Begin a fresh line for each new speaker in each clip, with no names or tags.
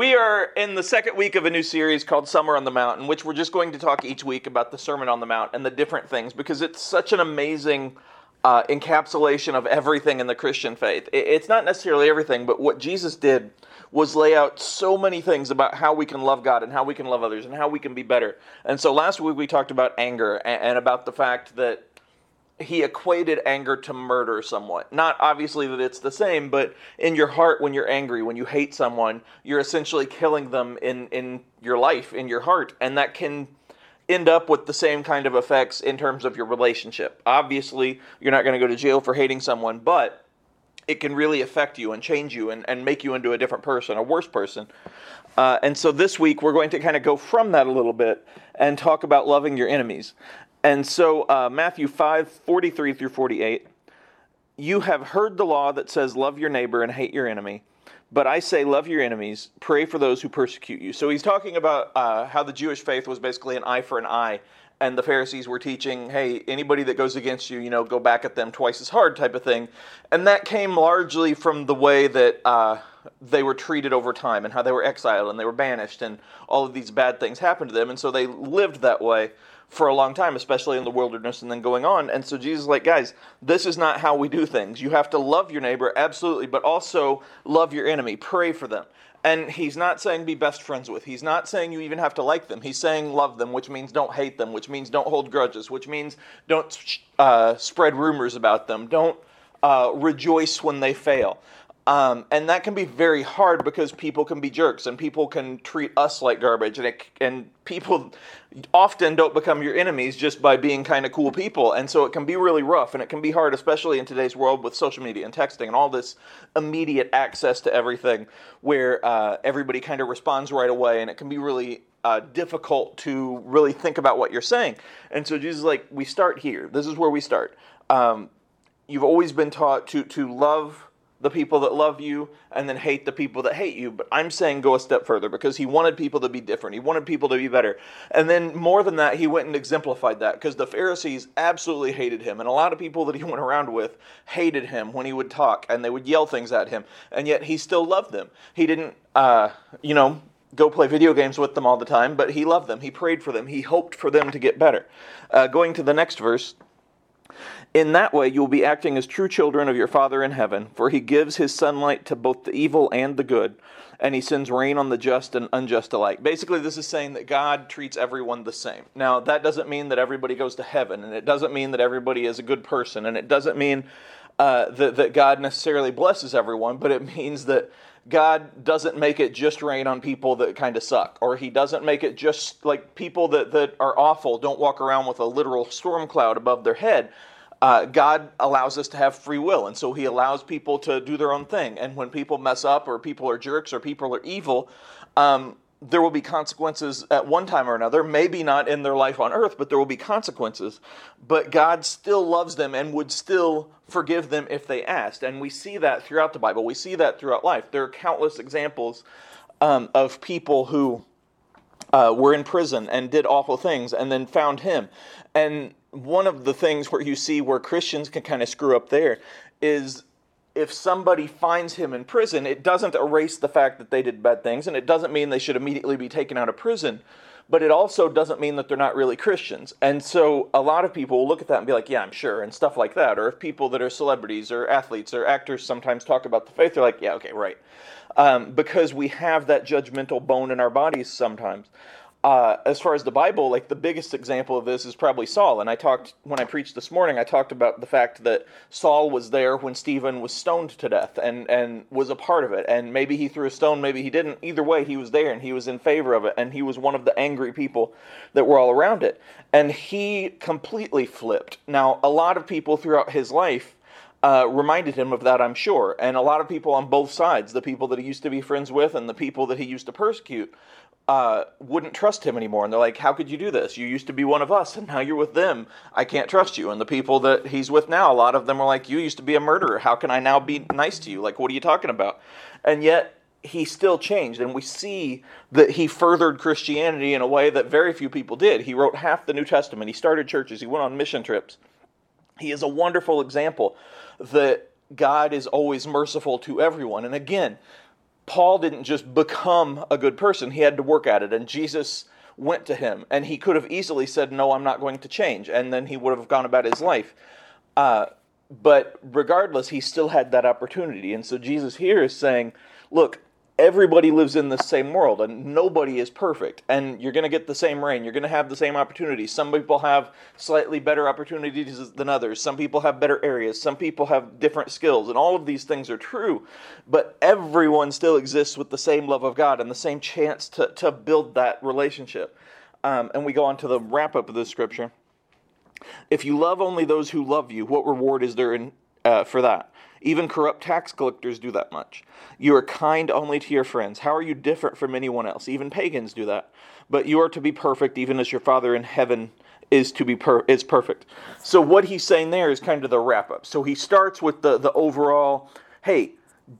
We are in the second week of a new series called Summer on the Mount, in which we're just going to talk each week about the Sermon on the Mount and the different things because it's such an amazing uh, encapsulation of everything in the Christian faith. It's not necessarily everything, but what Jesus did was lay out so many things about how we can love God and how we can love others and how we can be better. And so last week we talked about anger and about the fact that he equated anger to murder somewhat. Not obviously that it's the same, but in your heart, when you're angry, when you hate someone, you're essentially killing them in, in your life, in your heart. And that can end up with the same kind of effects in terms of your relationship. Obviously, you're not going to go to jail for hating someone, but it can really affect you and change you and, and make you into a different person, a worse person. Uh, and so this week, we're going to kind of go from that a little bit and talk about loving your enemies. And so, uh, Matthew 5 43 through 48. You have heard the law that says, Love your neighbor and hate your enemy. But I say, love your enemies, pray for those who persecute you. So he's talking about uh, how the Jewish faith was basically an eye for an eye, and the Pharisees were teaching, hey, anybody that goes against you, you know, go back at them twice as hard, type of thing. And that came largely from the way that uh, they were treated over time and how they were exiled and they were banished, and all of these bad things happened to them. And so they lived that way for a long time, especially in the wilderness and then going on. And so Jesus is like, guys, this is not how we do things. You have to love your neighbor, absolutely, but also love your enemy. Pray for them. And he's not saying be best friends with. He's not saying you even have to like them. He's saying love them, which means don't hate them, which means don't hold grudges, which means don't uh, spread rumors about them, don't uh, rejoice when they fail. Um, and that can be very hard because people can be jerks and people can treat us like garbage, and it, and people often don't become your enemies just by being kind of cool people, and so it can be really rough and it can be hard, especially in today's world with social media and texting and all this immediate access to everything, where uh, everybody kind of responds right away, and it can be really uh, difficult to really think about what you're saying. And so Jesus is like, we start here. This is where we start. Um, you've always been taught to to love the people that love you and then hate the people that hate you. But I'm saying go a step further because he wanted people to be different. He wanted people to be better. And then more than that, he went and exemplified that because the Pharisees absolutely hated him. And a lot of people that he went around with hated him when he would talk and they would yell things at him. And yet he still loved them. He didn't, uh, you know, go play video games with them all the time, but he loved them. He prayed for them. He hoped for them to get better. Uh, going to the next verse. In that way, you will be acting as true children of your Father in heaven, for he gives his sunlight to both the evil and the good, and he sends rain on the just and unjust alike. Basically, this is saying that God treats everyone the same. Now, that doesn't mean that everybody goes to heaven, and it doesn't mean that everybody is a good person, and it doesn't mean uh, that, that God necessarily blesses everyone, but it means that God doesn't make it just rain on people that kind of suck, or He doesn't make it just like people that, that are awful don't walk around with a literal storm cloud above their head uh, God allows us to have free will, and so He allows people to do their own thing. And when people mess up, or people are jerks, or people are evil, um, there will be consequences at one time or another. Maybe not in their life on earth, but there will be consequences. But God still loves them and would still forgive them if they asked. And we see that throughout the Bible. We see that throughout life. There are countless examples um, of people who uh, were in prison and did awful things and then found Him. And one of the things where you see where Christians can kind of screw up there is if somebody finds him in prison, it doesn't erase the fact that they did bad things, and it doesn't mean they should immediately be taken out of prison, but it also doesn't mean that they're not really Christians. And so a lot of people will look at that and be like, yeah, I'm sure, and stuff like that. Or if people that are celebrities or athletes or actors sometimes talk about the faith, they're like, yeah, okay, right. Um, because we have that judgmental bone in our bodies sometimes uh, as far as the Bible, like the biggest example of this is probably Saul. And I talked, when I preached this morning, I talked about the fact that Saul was there when Stephen was stoned to death and, and was a part of it. And maybe he threw a stone, maybe he didn't. Either way, he was there and he was in favor of it. And he was one of the angry people that were all around it. And he completely flipped. Now, a lot of people throughout his life uh, reminded him of that, I'm sure. And a lot of people on both sides, the people that he used to be friends with and the people that he used to persecute, uh, wouldn't trust him anymore. And they're like, How could you do this? You used to be one of us, and now you're with them. I can't trust you. And the people that he's with now, a lot of them are like, You used to be a murderer. How can I now be nice to you? Like, what are you talking about? And yet, he still changed. And we see that he furthered Christianity in a way that very few people did. He wrote half the New Testament, he started churches, he went on mission trips. He is a wonderful example that God is always merciful to everyone. And again, Paul didn't just become a good person, he had to work at it. And Jesus went to him, and he could have easily said, No, I'm not going to change. And then he would have gone about his life. Uh, but regardless, he still had that opportunity. And so Jesus here is saying, Look, everybody lives in the same world and nobody is perfect and you're going to get the same rain you're going to have the same opportunities some people have slightly better opportunities than others. Some people have better areas. Some people have different skills and all of these things are true but everyone still exists with the same love of god and the same chance to, to build that relationship. Um, and we go on to the wrap up of the scripture. If you love only those who love you what reward is there in, uh, for that even corrupt tax collectors do that much. You are kind only to your friends. How are you different from anyone else? Even pagans do that. But you are to be perfect, even as your Father in heaven is to be per- is perfect. So what he's saying there is kind of the wrap up. So he starts with the the overall, hey,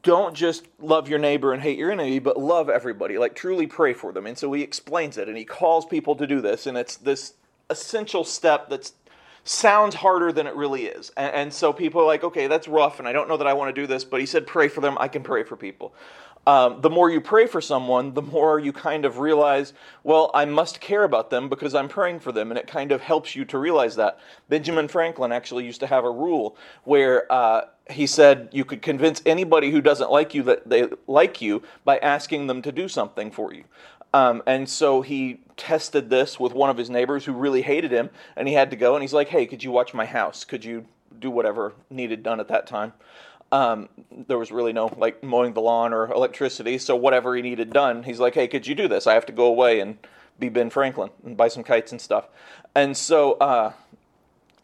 don't just love your neighbor and hate your enemy, but love everybody. Like truly pray for them. And so he explains it and he calls people to do this. And it's this essential step that's sounds harder than it really is. And, and, so people are like, okay, that's rough, and I don't know that I want to do this, but he said, pray for them. I can pray for people. Um, the more you pray for someone, the more you kind of realize, well, I must care about them because I'm praying for them, and it kind of helps you to realize that. Benjamin Franklin actually used to have a rule where uh, he said you could convince anybody who doesn't like you that they like you by asking them to do something for you. Um, and so he tested this with one of his neighbors who really hated him, and he had to go. And he's like, "Hey, could you watch my house? Could you do whatever needed done at that time?" Um, there was really no like mowing the lawn or electricity, so whatever he needed done, he's like, "Hey, could you do this? I have to go away and be Ben Franklin and buy some kites and stuff." And so uh,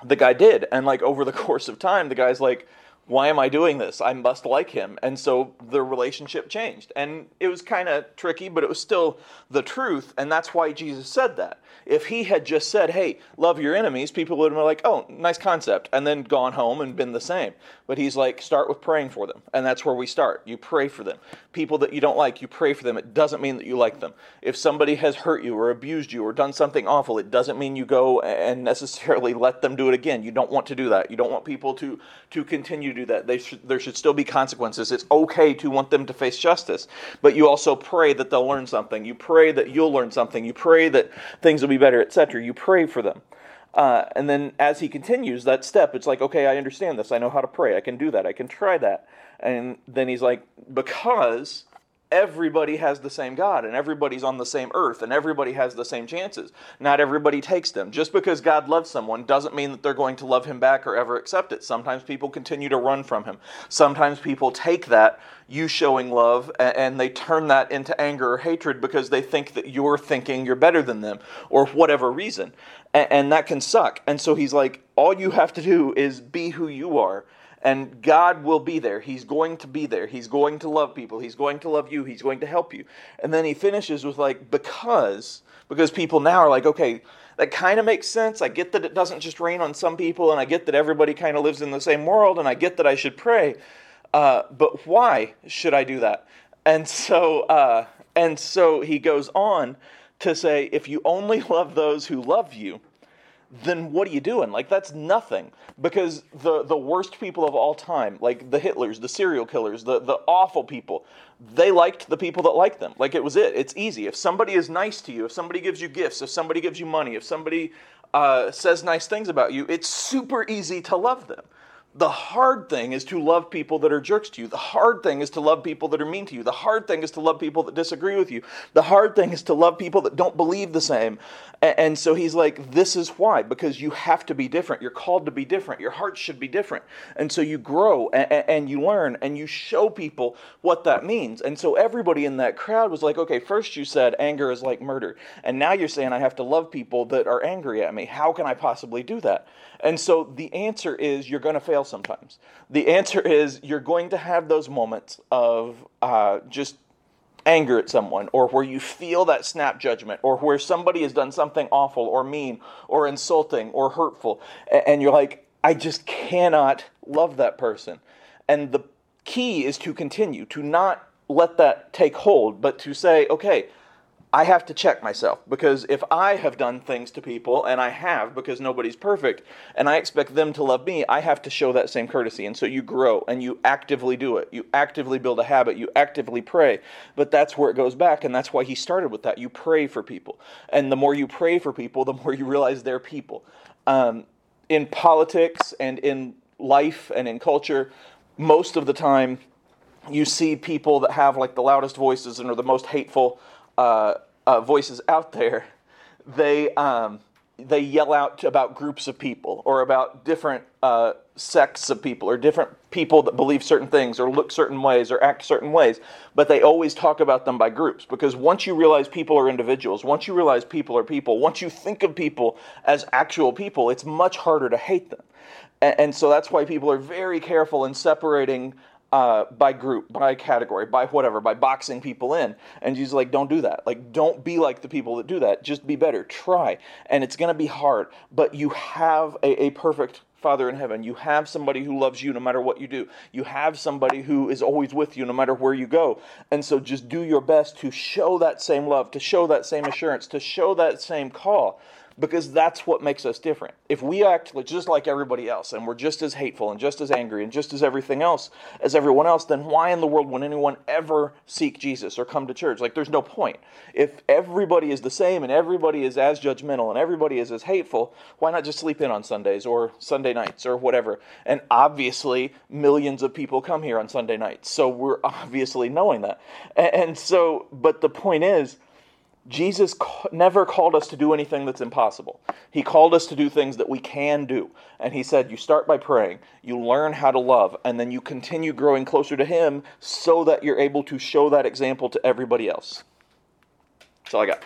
the guy did, and like over the course of time, the guy's like why am I doing this? I must like him. And so the relationship changed. And it was kind of tricky, but it was still the truth. And that's why Jesus said that. If he had just said, hey, love your enemies, people would have been like, oh, nice concept, and then gone home and been the same. But he's like, start with praying for them. And that's where we start. You pray for them. People that you don't like, you pray for them. It doesn't mean that you like them. If somebody has hurt you or abused you or done something awful, it doesn't mean you go and necessarily let them do it again. You don't want to do that. You don't want people to, to continue do that. They there should still be consequences. It's okay to want them to face justice, but you also pray that they'll learn something. You pray that you'll learn something. You pray that things will be better, etc. You pray for them. Uh, and then as he continues that step, it's like, okay, I understand this. I know how to pray. I can do that. I can try that. And then he's like, because everybody has the same God and everybody's on the same earth and everybody has the same chances. Not everybody takes them. Just because God loves someone doesn't mean that they're going to love him back or ever accept it. Sometimes people continue to run from him. Sometimes people take that, you showing love, and they turn that into anger or hatred because they think that you're thinking you're better than them or whatever reason. And that can suck. And so he's like, all you have to do is be who you are and God will be there. He's going to be there. He's going to love people. He's going to love you. He's going to help you. And then he finishes with like because because people now are like, okay, that kind of makes sense. I get that it doesn't just rain on some people, and I get that everybody kind of lives in the same world, and I get that I should pray. Uh, but why should I do that? And so, uh, and so he goes on to say, if you only love those who love you, then what are you doing? Like that's nothing. Because the the worst people of all time, like the Hitlers, the serial killers, the the awful people, they liked the people that liked them. Like it was it. It's easy. If somebody is nice to you, if somebody gives you gifts, if somebody gives you money, if somebody uh, says nice things about you, it's super easy to love them. The hard thing is to love people that are jerks to you. The hard thing is to love people that are mean to you. The hard thing is to love people that disagree with you. The hard thing is to love people that don't believe the same. And so he's like, this is why, because you have to be different. You're called to be different. Your heart should be different. And so you grow and you learn and you show people what that means. And so everybody in that crowd was like, okay, first you said anger is like murder. And now you're saying I have to love people that are angry at me. How can I possibly do that? And so the answer is you're going to fail sometimes. The answer is you're going to have those moments of uh, just anger at someone, or where you feel that snap judgment, or where somebody has done something awful, or mean, or insulting, or hurtful, and you're like, I just cannot love that person. And the key is to continue, to not let that take hold, but to say, okay, I have to check myself because if I have done things to people, and I have because nobody's perfect, and I expect them to love me, I have to show that same courtesy. And so you grow and you actively do it. You actively build a habit. You actively pray. But that's where it goes back, and that's why he started with that. You pray for people. And the more you pray for people, the more you realize they're people. Um, in politics and in life and in culture, most of the time, you see people that have like the loudest voices and are the most hateful uh, uh, voices out there. They um, they yell out about groups of people or about different uh, sects of people or different people that believe certain things or look certain ways or act certain ways. But they always talk about them by groups because once you realize people are individuals, once you realize people are people, once you think of people as actual people, it's much harder to hate them. And, and so that's why people are very careful in separating uh, by group, by category, by whatever, by boxing people in. And Jesus like, don't do that. Like, don't be like the people that do that. Just be better. Try. And it's going to be hard, but you have a, a perfect Father in heaven. You have somebody who loves you no matter what you do. You have somebody who is always with you no matter where you go. And so just do your best to show that same love, to show that same assurance, to show that same call because that's what makes us different. If we act just like everybody else and we're just as hateful and just as angry and just as everything else as everyone else, then why in the world would anyone ever seek Jesus or come to church? Like, there's no point. If everybody is the same and everybody is as judgmental and everybody is as hateful, why not just sleep in on Sundays or Sunday nights or whatever? And obviously, millions of people come here on Sunday nights. So we're obviously knowing that. And so, but the point is, Jesus never called us to do anything that's impossible. He called us to do things that we can do. And he said, You start by praying, you learn how to love, and then you continue growing closer to Him so that you're able to show that example to everybody else. That's all I got.